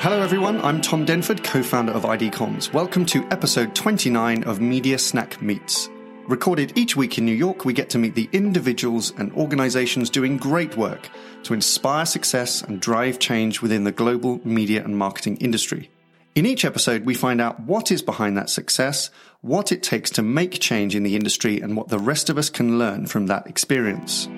Hello, everyone. I'm Tom Denford, co founder of ID Comms. Welcome to episode 29 of Media Snack Meets. Recorded each week in New York, we get to meet the individuals and organizations doing great work to inspire success and drive change within the global media and marketing industry. In each episode, we find out what is behind that success, what it takes to make change in the industry, and what the rest of us can learn from that experience.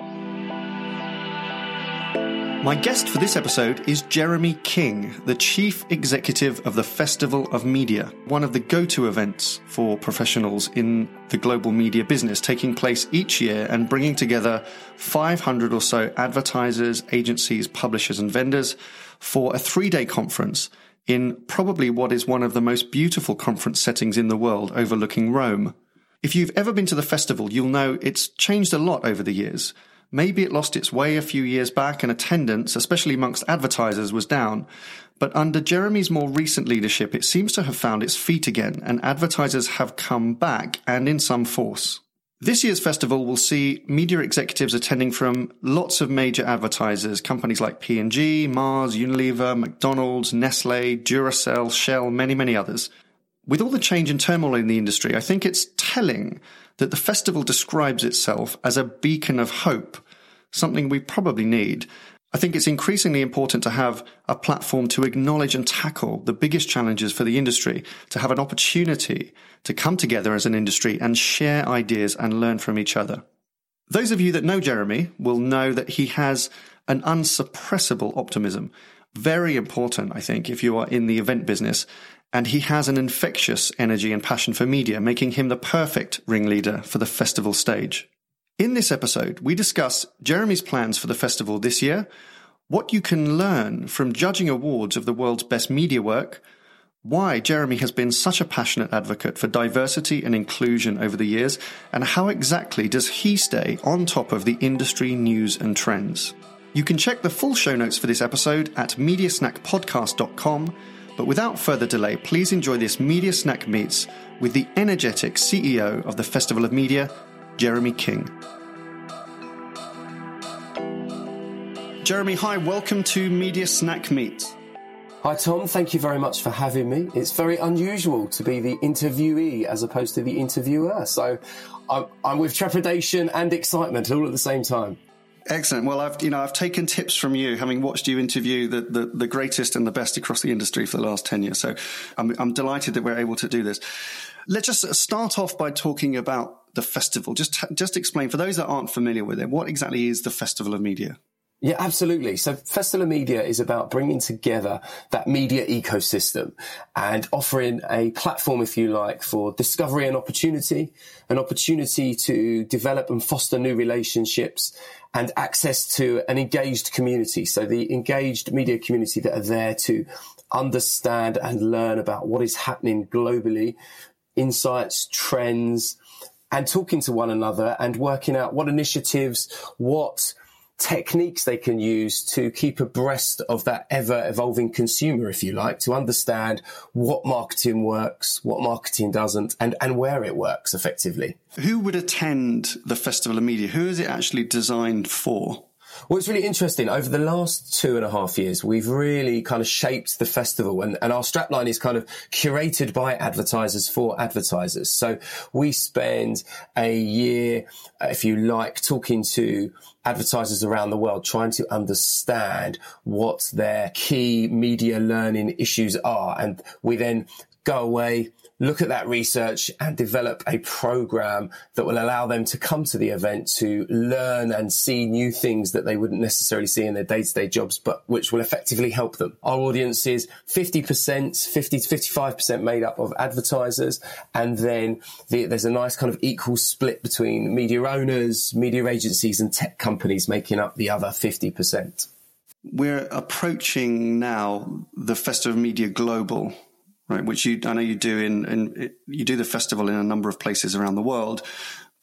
My guest for this episode is Jeremy King, the Chief Executive of the Festival of Media, one of the go to events for professionals in the global media business, taking place each year and bringing together 500 or so advertisers, agencies, publishers, and vendors for a three day conference in probably what is one of the most beautiful conference settings in the world overlooking Rome. If you've ever been to the festival, you'll know it's changed a lot over the years. Maybe it lost its way a few years back and attendance, especially amongst advertisers, was down. But under Jeremy's more recent leadership, it seems to have found its feet again and advertisers have come back and in some force. This year's festival will see media executives attending from lots of major advertisers, companies like P&G, Mars, Unilever, McDonald's, Nestle, Duracell, Shell, many, many others. With all the change and turmoil in the industry, I think it's telling that the festival describes itself as a beacon of hope, something we probably need. I think it's increasingly important to have a platform to acknowledge and tackle the biggest challenges for the industry, to have an opportunity to come together as an industry and share ideas and learn from each other. Those of you that know Jeremy will know that he has an unsuppressible optimism. Very important, I think, if you are in the event business and he has an infectious energy and passion for media, making him the perfect ringleader for the festival stage. In this episode, we discuss Jeremy's plans for the festival this year, what you can learn from judging awards of the world's best media work, why Jeremy has been such a passionate advocate for diversity and inclusion over the years, and how exactly does he stay on top of the industry news and trends. You can check the full show notes for this episode at mediasnackpodcast.com but without further delay, please enjoy this Media Snack Meets with the energetic CEO of the Festival of Media, Jeremy King. Jeremy, hi, welcome to Media Snack Meets. Hi, Tom. Thank you very much for having me. It's very unusual to be the interviewee as opposed to the interviewer. So I'm, I'm with trepidation and excitement all at the same time. Excellent. Well, I've you know I've taken tips from you, having watched you interview the, the, the greatest and the best across the industry for the last ten years. So I'm I'm delighted that we're able to do this. Let's just start off by talking about the festival. Just just explain for those that aren't familiar with it, what exactly is the Festival of Media? Yeah, absolutely. So Festival of Media is about bringing together that media ecosystem and offering a platform, if you like, for discovery and opportunity, an opportunity to develop and foster new relationships and access to an engaged community. So the engaged media community that are there to understand and learn about what is happening globally, insights, trends, and talking to one another and working out what initiatives, what techniques they can use to keep abreast of that ever evolving consumer, if you like, to understand what marketing works, what marketing doesn't, and, and where it works effectively. Who would attend the Festival of Media? Who is it actually designed for? Well, it's really interesting. Over the last two and a half years, we've really kind of shaped the festival and, and our strapline is kind of curated by advertisers for advertisers. So we spend a year, if you like, talking to advertisers around the world, trying to understand what their key media learning issues are. And we then go away, look at that research and develop a program that will allow them to come to the event to learn and see new things that they wouldn't necessarily see in their day-to-day jobs, but which will effectively help them. Our audience is 50%, 50 to 55% made up of advertisers. And then the, there's a nice kind of equal split between media owners, media agencies and tech companies making up the other 50%. We're approaching now the Festival of Media Global right? Which you, I know you do in, in you do the festival in a number of places around the world.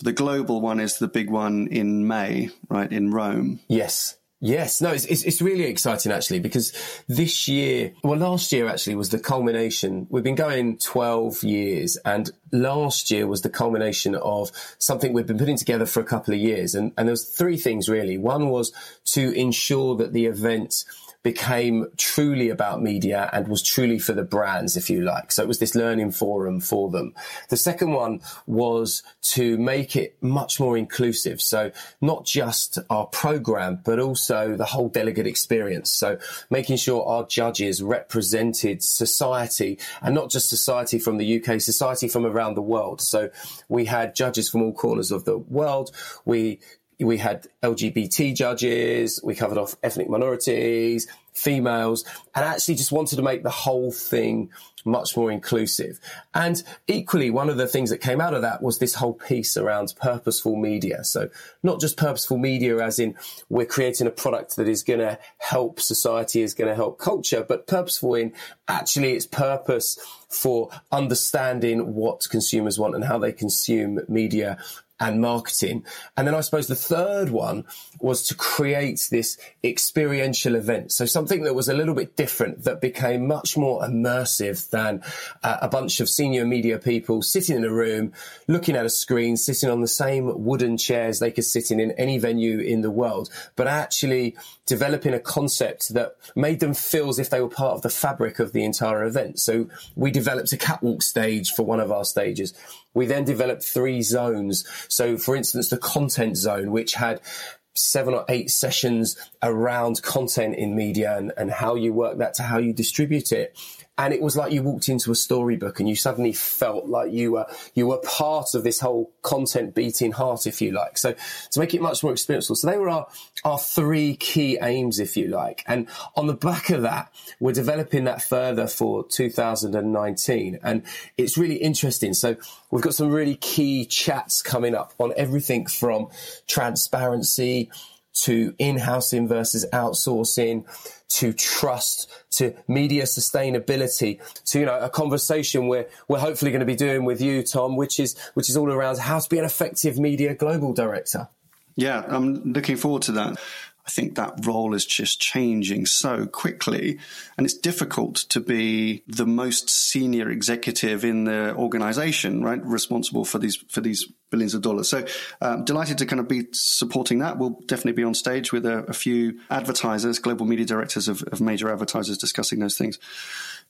The global one is the big one in May, right? In Rome. Yes. Yes, no, it's, it's, it's, really exciting actually because this year, well, last year actually was the culmination. We've been going 12 years and last year was the culmination of something we've been putting together for a couple of years. And, and there was three things really. One was to ensure that the event became truly about media and was truly for the brands, if you like. So it was this learning forum for them. The second one was to make it much more inclusive. So not just our program, but also the whole delegate experience. So making sure our judges represented society and not just society from the UK, society from around the world. So we had judges from all corners of the world. We we had LGBT judges, we covered off ethnic minorities, females, and actually just wanted to make the whole thing much more inclusive. And equally, one of the things that came out of that was this whole piece around purposeful media. So not just purposeful media as in we're creating a product that is going to help society, is going to help culture, but purposeful in actually its purpose for understanding what consumers want and how they consume media and marketing. And then I suppose the third one was to create this experiential event. So something that was a little bit different that became much more immersive than uh, a bunch of senior media people sitting in a room, looking at a screen, sitting on the same wooden chairs they could sit in in any venue in the world, but actually developing a concept that made them feel as if they were part of the fabric of the entire event. So we developed a catwalk stage for one of our stages. We then developed three zones. So for instance, the content zone, which had seven or eight sessions around content in media and, and how you work that to how you distribute it and it was like you walked into a storybook and you suddenly felt like you were you were part of this whole content beating heart if you like. So to make it much more experiential so they were our our three key aims if you like. And on the back of that we're developing that further for 2019 and it's really interesting. So we've got some really key chats coming up on everything from transparency to in-housing versus outsourcing, to trust, to media sustainability, to, you know, a conversation we're, we're hopefully going to be doing with you, Tom, which is, which is all around how to be an effective media global director. Yeah, I'm looking forward to that. I think that role is just changing so quickly. And it's difficult to be the most senior executive in the organization, right? Responsible for these, for these billions of dollars. So, um, delighted to kind of be supporting that. We'll definitely be on stage with a, a few advertisers, global media directors of, of, major advertisers discussing those things.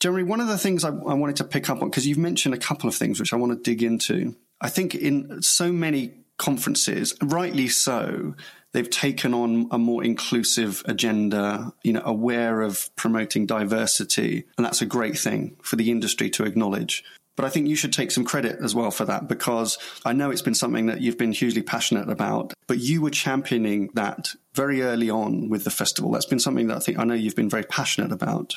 Jeremy, one of the things I, I wanted to pick up on, because you've mentioned a couple of things which I want to dig into. I think in so many conferences, rightly so, they've taken on a more inclusive agenda, you know, aware of promoting diversity. And that's a great thing for the industry to acknowledge. But I think you should take some credit as well for that because I know it's been something that you've been hugely passionate about, but you were championing that very early on with the festival. That's been something that I think I know you've been very passionate about.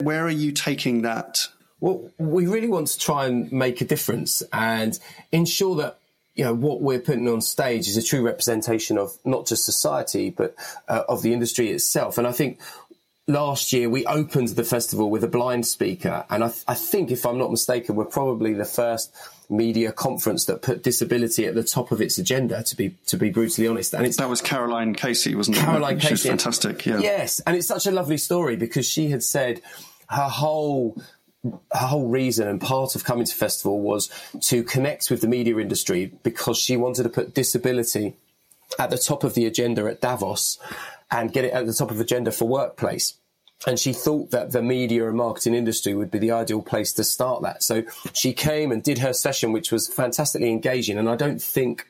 Where are you taking that? Well, we really want to try and make a difference and ensure that you know what we're putting on stage is a true representation of not just society but uh, of the industry itself. And i think last year we opened the festival with a blind speaker. And I, th- I, think if i'm not mistaken we're probably the first media conference that put disability at the top of its agenda to be to be brutally honest. And it's that was caroline casey wasn't it? Caroline casey. fantastic yeah. Yes. And it's such a lovely story because she had said her whole whole reason and part of coming to festival was to connect with the media industry because she wanted to put disability at the top of the agenda at Davos and get it at the top of agenda for workplace. And she thought that the media and marketing industry would be the ideal place to start that. So she came and did her session, which was fantastically engaging. And I don't think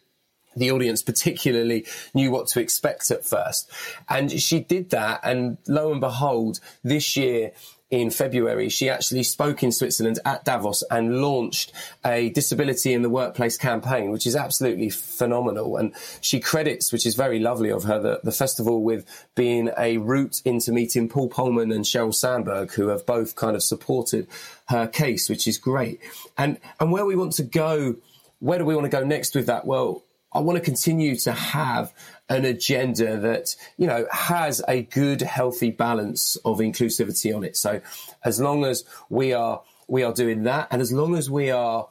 the audience particularly knew what to expect at first. And she did that. And lo and behold, this year in February, she actually spoke in Switzerland at Davos and launched a disability in the workplace campaign, which is absolutely phenomenal. And she credits, which is very lovely of her, the, the festival with being a route into meeting Paul Polman and Sheryl Sandberg, who have both kind of supported her case, which is great. And, and where we want to go, where do we want to go next with that? Well, I want to continue to have an agenda that, you know, has a good, healthy balance of inclusivity on it. So as long as we are, we are doing that and as long as we are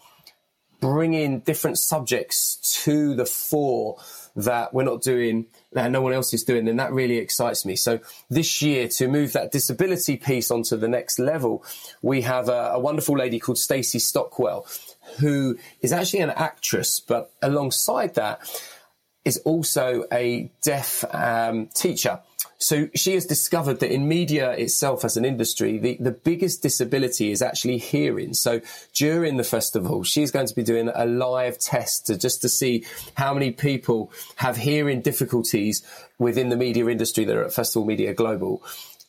bringing different subjects to the fore that we're not doing that no one else is doing, then that really excites me. So this year, to move that disability piece onto the next level, we have a, a wonderful lady called Stacey Stockwell, who is actually an actress, but alongside that is also a deaf um, teacher so she has discovered that in media itself as an industry, the, the biggest disability is actually hearing. So during the festival, she's going to be doing a live test to, just to see how many people have hearing difficulties within the media industry that are at Festival Media Global.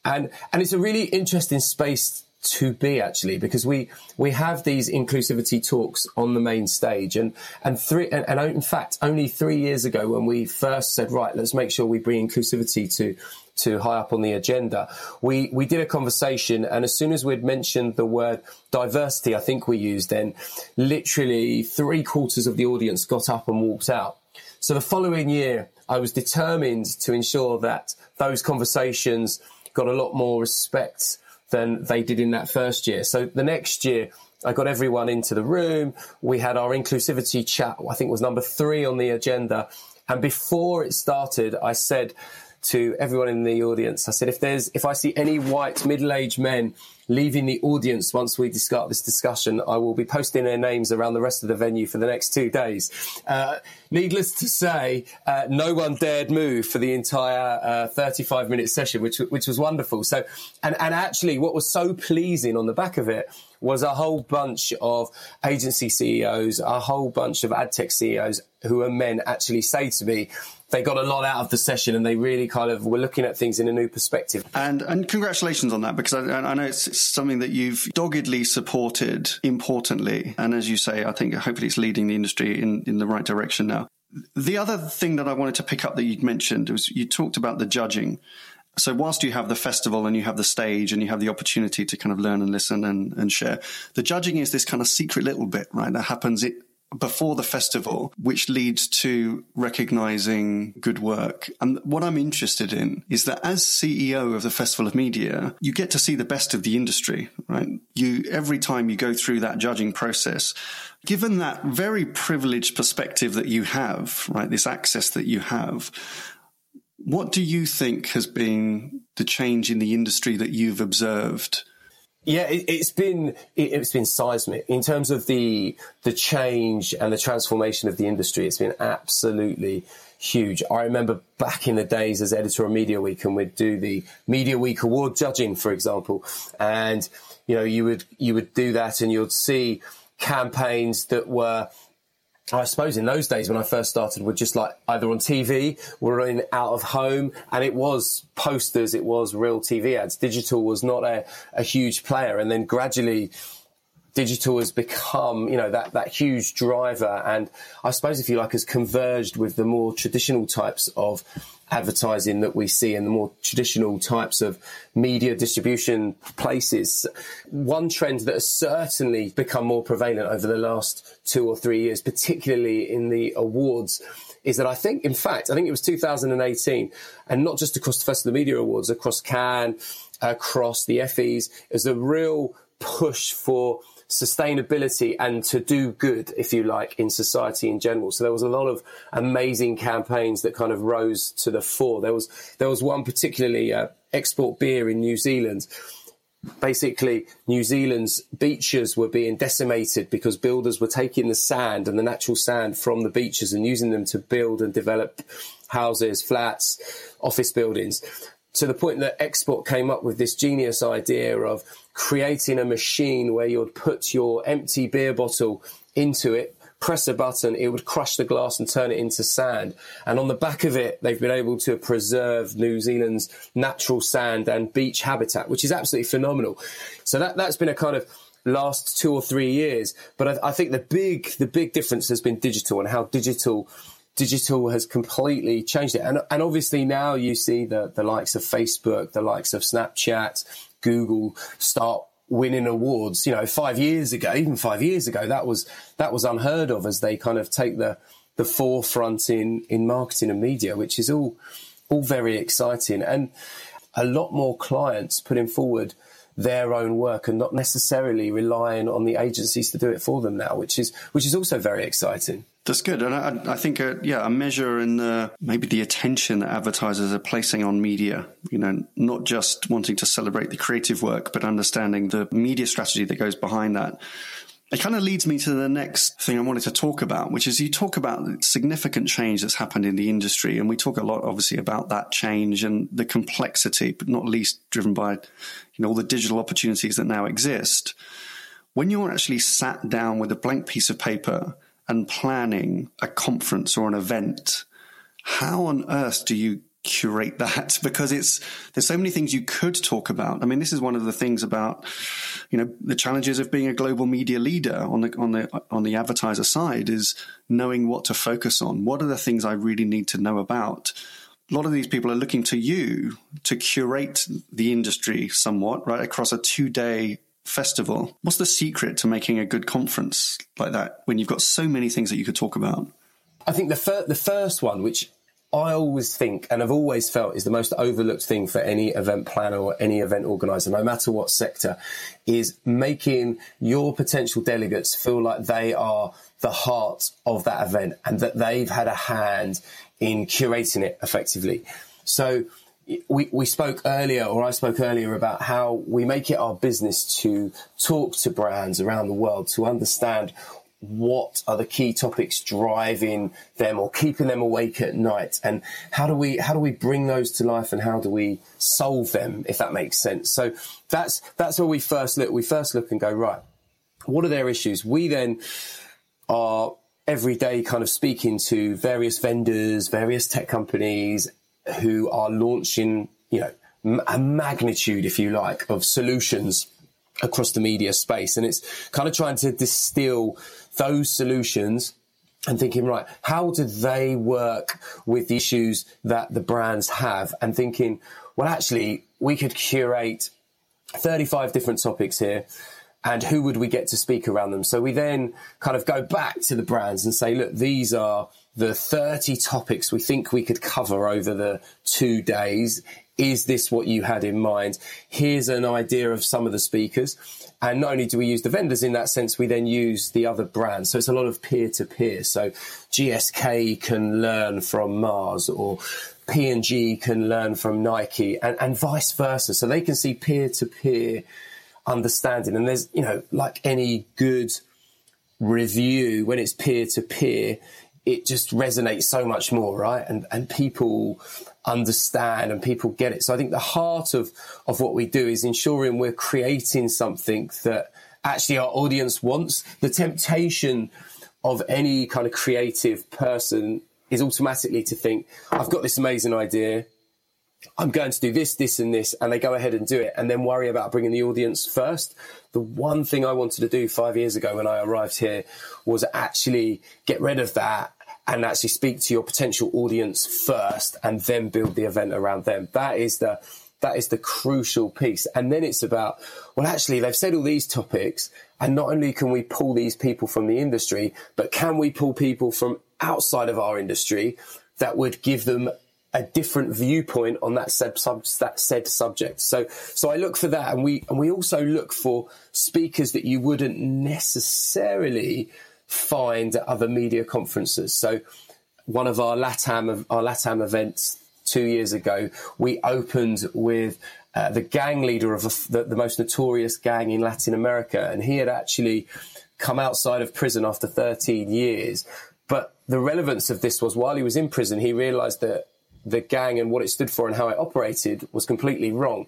And, and it's a really interesting space to be actually because we we have these inclusivity talks on the main stage. And and three and, and, in fact only three years ago when we first said right let's make sure we bring inclusivity to to high up on the agenda we we did a conversation. And as soon as we'd mentioned the word diversity i think we used then literally three quarters of the audience got up and walked out. So the following year i was determined to ensure that those conversations got a lot more respect than they did in that first year. So the next year, I got everyone into the room. We had our inclusivity chat, I think was number three on the agenda. And before it started, I said to everyone in the audience, I said, if there's, if I see any white middle-aged men leaving the audience once we start this discussion, I will be posting their names around the rest of the venue for the next two days. Uh, needless to say, uh, no one dared move for the entire uh, 35 minute session, which which was wonderful. So, and and actually, what was so pleasing on the back of it was a whole bunch of agency CEOs, a whole bunch of ad tech CEOs who are men actually say to me, they got a lot out of the session and they really kind of were looking at things in a new perspective. And and congratulations on that because I, I know it's, something that you've doggedly supported importantly. And as you say, I think hopefully it's leading the industry in, in the right direction now. The other thing that I wanted to pick up that you'd mentioned was you talked about the judging. So whilst you have the festival and you have the stage and you have the opportunity to kind of learn and listen and, and share, the judging is this kind of secret little bit, right? That happens it before the festival, which leads to recognizing good work. And what I'm interested in is that as CEO of the Festival of Media, you get to see the best of the industry, right? You, every time you go through that judging process, given that very privileged perspective that you have, right? This access that you have, what do you think has been the change in the industry that you've observed yeah, it, has been it, has been seismic in terms of the the change and the transformation of the industry. It's been absolutely huge. I remember back in the days as editor of Media Week, and we'd do the Media Week award judging, for example, and you know you would you would do that, and you'd see campaigns that were I suppose in those days when I first started were just like either on TV or in out of home and it was posters, it was real TV ads. Digital was not a, a huge player and then gradually digital has become, you know, that, that huge driver. And I suppose if you like has converged with the more traditional types of advertising that we see and the more traditional types of media distribution places. One trend that has certainly become more prevalent over the last two or three years, particularly in the awards, is that I think, in fact, I think it was 2018, and not just across the Festival of Media Awards, across Cannes, across the Effies, is a real push for sustainability and to do good, if you like, in society in general. So there was a lot of amazing campaigns that kind of rose to the fore. There was there was one particularly uh, export beer in New Zealand. Basically, New Zealand's beaches were being decimated because builders were taking the sand and the natural sand from the beaches and using them to build and develop houses, flats, office buildings to the point that Export came up with this genius idea of creating a machine where you'd put your empty beer bottle into it, press a button, it would crush the glass and turn it into sand. And on the back of it, they've been able to preserve New Zealand's natural sand and beach habitat, which is absolutely phenomenal. So that, that's been a kind of last two or three years. But I, I think the big, the big difference has been digital and how digital digital has completely changed it. And, and obviously now you see the, the likes of Facebook, the likes of Snapchat, Google start winning awards. You know, five years ago, even five years ago, that was, that was unheard of as they kind of take the, the forefront in, in marketing and media, which is all, all very exciting. And a lot more clients putting forward their own work and not necessarily relying on the agencies to do it for them now, which is which is also very exciting. That's good, and I, I think, uh, yeah, a measure in the maybe the attention that advertisers are placing on media. You know, not just wanting to celebrate the creative work, but understanding the media strategy that goes behind that. It kind of leads me to the next thing I wanted to talk about, which is you talk about significant change that's happened in the industry. And we talk a lot, obviously, about that change and the complexity, but not least driven by, you know, all the digital opportunities that now exist. When you're actually sat down with a blank piece of paper and planning a conference or an event, how on earth do you curate that because it's there's so many things you could talk about. I mean, this is one of the things about you know the challenges of being a global media leader on the on the on the advertiser side is knowing what to focus on. What are the things I really need to know about? A lot of these people are looking to you to curate the industry somewhat, right, across a two day festival. What's the secret to making a good conference like that when you've got so many things that you could talk about? I think the fir- the first one, which I always think and have always felt is the most overlooked thing for any event planner or any event organizer, no matter what sector, is making your potential delegates feel like they are the heart of that event and that they've had a hand in curating it effectively. So we, we spoke earlier, or I spoke earlier about how we make it our business to talk to brands around the world to understand what are the key topics driving them or keeping them awake at night? And how do we how do we bring those to life and how do we solve them if that makes sense? So that's that's where we first look we first look and go right what are their issues? We then are every day kind of speaking to various vendors various tech companies who are launching you know a magnitude if you like of solutions across the media space and it's kind of trying to distill those solutions and thinking, right, how do they work with the issues that the brands have? And thinking, well, actually, we could curate 35 different topics here. And who would we get to speak around them? So we then kind of go back to the brands and say, look, these are the 30 topics we think we could cover over the two days. Is this what you had in mind? Here's an idea of some of the speakers. And not only do we use the vendors in that sense, we then use the other brands. So it's a lot of peer to peer. So GSK can learn from Mars or P&G can learn from Nike and, and vice versa. So they can see peer to peer understanding. And there's, you know, like any good review, when it's peer to peer, it just resonates so much more, right? And and people understand and people get it. So I think the heart of of what we do is ensuring we're creating something that actually our audience wants. The temptation of any kind of creative person is automatically to think, I've got this amazing idea. I'm going to do this, this, and this, and they go ahead and do it, and then worry about bringing the audience first. The one thing I wanted to do five years ago when I arrived here was actually get rid of that and actually speak to your potential audience first, and then build the event around them. That is the that is the crucial piece. And then it's about, well, actually, they've said all these topics, and not only can we pull these people from the industry, but can we pull people from outside of our industry that would give them a different viewpoint on that said, sub, that said subject. So, so I look for that, and we and we also look for speakers that you wouldn't necessarily find at other media conferences. So, one of our LATAM our LATAM events two years ago, we opened with uh, the gang leader of a, the, the most notorious gang in Latin America, and he had actually come outside of prison after 13 years. But the relevance of this was while he was in prison, he realized that the gang and what it stood for and how it operated was completely wrong.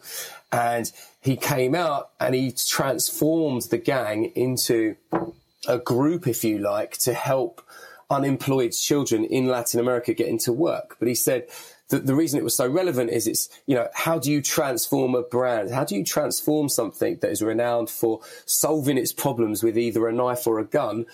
And he came out and he transformed the gang into a group, if you like, to help unemployed children in Latin America get into work. But he said that the reason it was so relevant is it's, you know, how do you transform a brand? How do you transform something that is renowned for solving its problems with either a knife or a gun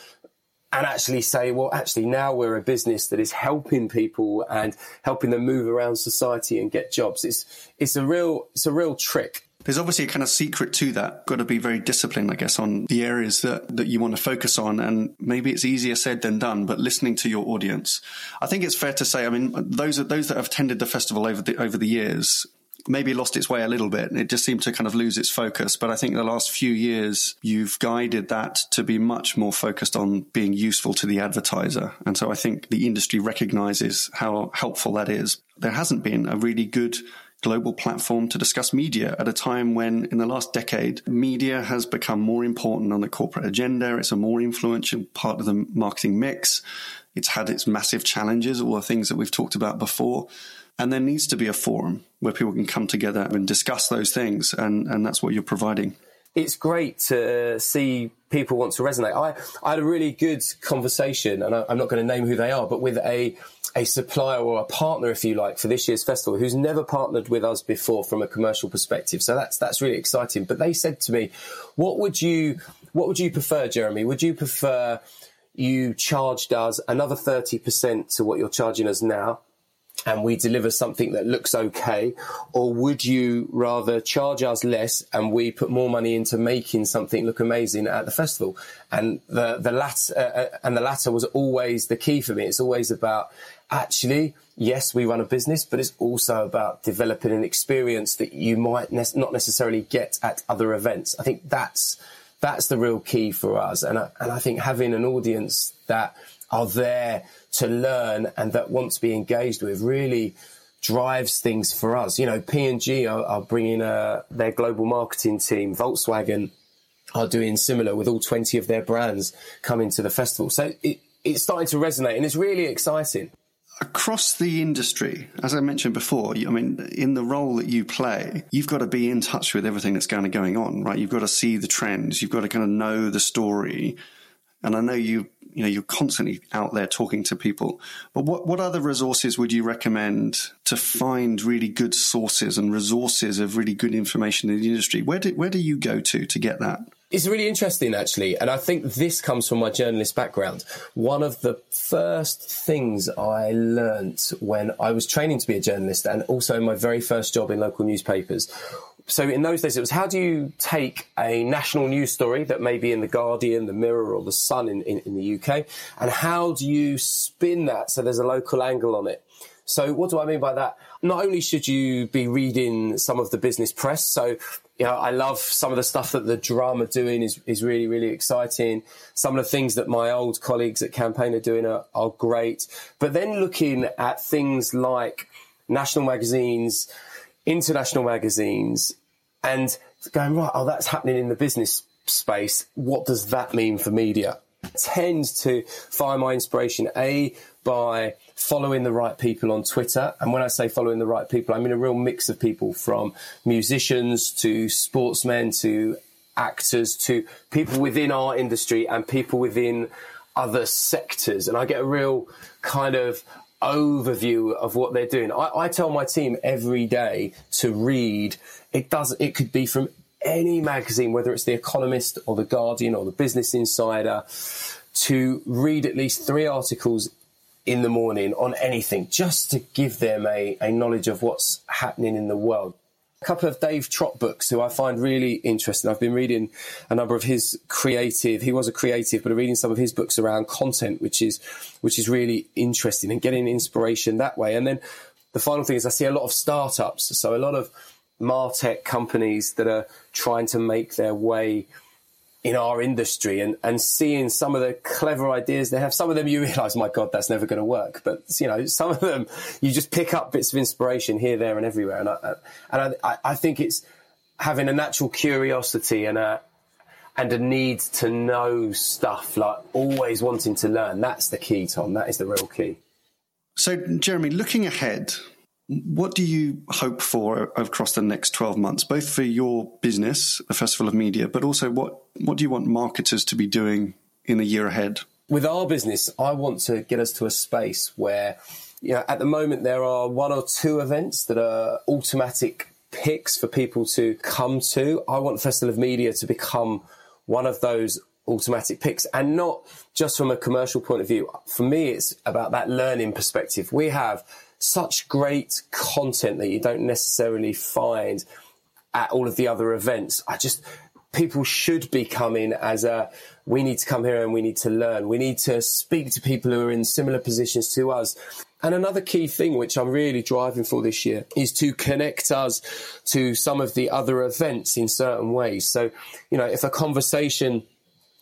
and actually say, well, actually, now we're a business that is helping people and helping them move around society and get jobs. It's it's a real it's a real trick. There's obviously a kind of secret to that. Got to be very disciplined, I guess, on the areas that, that you want to focus on. And maybe it's easier said than done, but listening to your audience. I think it's fair to say, I mean, those, those that have attended the festival over the, over the years, maybe lost its way a little bit. It just seemed to kind of lose its focus. But I think the last few years, you've guided that to be much more focused on being useful to the advertiser. And so I think the industry recognizes how helpful that is. There hasn't been a really good global platform to discuss media at a time when, in the last decade, media has become more important on the corporate agenda. It's a more influential part of the marketing mix. It's had its massive challenges, all the things that we've talked about before. And there needs to be a forum where people can come together and discuss those things. And, and that's what you're providing it's great to uh, see people want to resonate. I, I had a really good conversation, and I, am not going to name who they are, but with a a supplier or a partner, if you like, for this year's festival, who's never partnered with us before from a commercial perspective. So that's that's really exciting. But they said to me, "What would you what would you prefer, Jeremy? Would you prefer?" You charged us another 30% to what you're charging us now, and we deliver something that looks okay? Or would you rather charge us less and we put more money into making something look amazing at the festival? And the, the latter, uh, uh, and the latter was always the key for me. It's always about actually, yes, we run a business, but it's also about developing an experience that you might ne- not necessarily get at other events. I think that's, that's the real key for us. And I, and I think having an audience that are there to learn and that want to be engaged with really drives things for us. You know, P&G are, are bringing uh, their global marketing team, Volkswagen are doing similar with all 20 of their brands coming to the festival. So it, it's starting to resonate and it's really exciting. Across the industry, as I mentioned before, I mean, in the role that you play, you've got to be in touch with everything that's kind of going on, right? You've got to see the trends. You've got to kind of know the story. And I know you you know, you're constantly out there talking to people. But what, what other resources would you recommend to find really good sources and resources of really good information in the industry? Where do, where do you go to to get that? It's really interesting, actually. And I think this comes from my journalist background. One of the first things I learnt when I was training to be a journalist and also my very first job in local newspapers so in those days, it was how do you take a national news story that may be in the Guardian, the Mirror, or the Sun in, in, in the UK, and how do you spin that so there's a local angle on it? So what do I mean by that? Not only should you be reading some of the business press, so you know, I love some of the stuff that the Drum are doing is, is really, really exciting. Some of the things that my old colleagues at Campaign are doing are, are great. But then looking at things like national magazines, international magazines and going, right, oh, that's happening in the business space. What does that mean for media? Tend to find my inspiration, A, by following the right people on Twitter. And when I say following the right people, I mean a real mix of people from musicians to sportsmen to actors to people within our industry and people within other sectors. And I get a real kind of overview of what they're doing. I, I, tell my team every day to read. It does. It could be from any magazine, whether it's The Economist or The Guardian or The Business Insider, to read at least three articles in the morning on anything, just to give them a, a knowledge of what's happening in the world a couple of Dave Trott books who I find really interesting. I've been reading a number of his creative. He was a creative, but I'm reading some of his books around content, which is which is really interesting and getting inspiration that way. And then the final thing is I see a lot of startups, so a lot of martech companies that are trying to make their way in our industry and, and seeing some of the clever ideas they have. Some of them you realize, my God, that's never going to work. But, you know, some of them you just pick up bits of inspiration here, there and everywhere. And I, and I, I think it's having a natural curiosity and a, and a need to know stuff, like always wanting to learn. That's the key, Tom. That is the real key. So, Jeremy, looking ahead, what do you hope for across the next 12 months, both for your business, the Festival of Media, but also what, what do you want marketers to be doing in the year ahead? With our business, I want to get us to a space where, you know, at the moment there are one or two events that are automatic picks for people to come to. I want the Festival of Media to become one of those automatic picks and not just from a commercial point of view. For me, it's about that learning perspective. We have such great content that you don't necessarily find at all of the other events. I just, people should be coming as a, we need to come here and we need to learn. We need to speak to people who are in similar positions to us. And another key thing, which I'm really driving for this year, is to connect us to some of the other events in certain ways. So, you know, if a conversation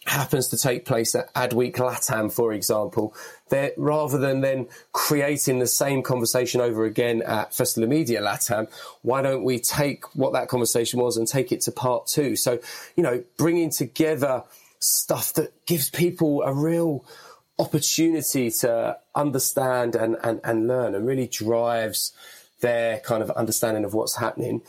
happens to take place at Adweek Latam, for example, that rather than then creating the same conversation over again at Festival Media Latam, why don't we take what that conversation was and take it to part two? So, you know, bringing together stuff that gives people a real opportunity to understand and, and, and learn and really drives their kind of understanding of what's happening.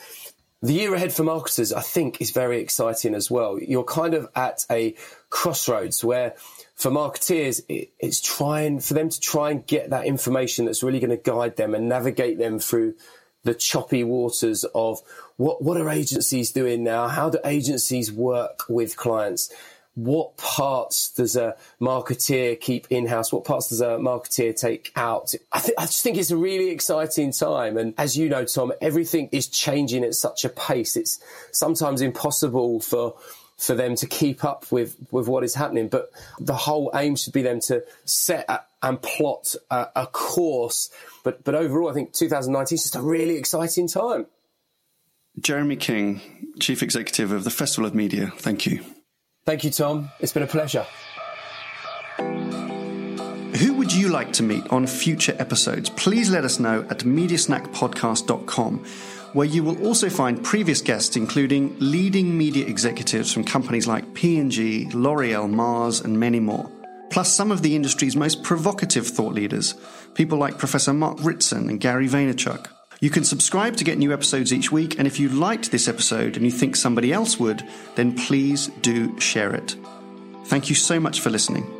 The year ahead for marketers, I think, is very exciting as well. You're kind of at a crossroads where for marketeers, it, it's trying for them to try and get that information that's really going to guide them and navigate them through the choppy waters of what, what are agencies doing now? How do agencies work with clients? what parts does a marketeer keep in house? What parts does a marketeer take out? I, th- I just think it's a really exciting time. And as you know, Tom, everything is changing at such a pace. It's sometimes impossible for for them to keep up with, with what is happening. But the whole aim should be them to set a, and plot a, a course. But, but overall, I think 2019 is just a really exciting time. Jeremy King, Chief Executive of the Festival of Media, thank you. Thank you, Tom. It's been a pleasure. Who would you like to meet on future episodes? Please let us know at mediasnackpodcast.com, where you will also find previous guests, including leading media executives from companies like P&G, L'Oreal, Mars, and many more. Plus some of the industry's most provocative thought leaders, people like Professor Mark Ritson and Gary Vaynerchuk. You can subscribe to get new episodes each week, and if you liked this episode and you think somebody else would, then please do share it. Thank you so much for listening.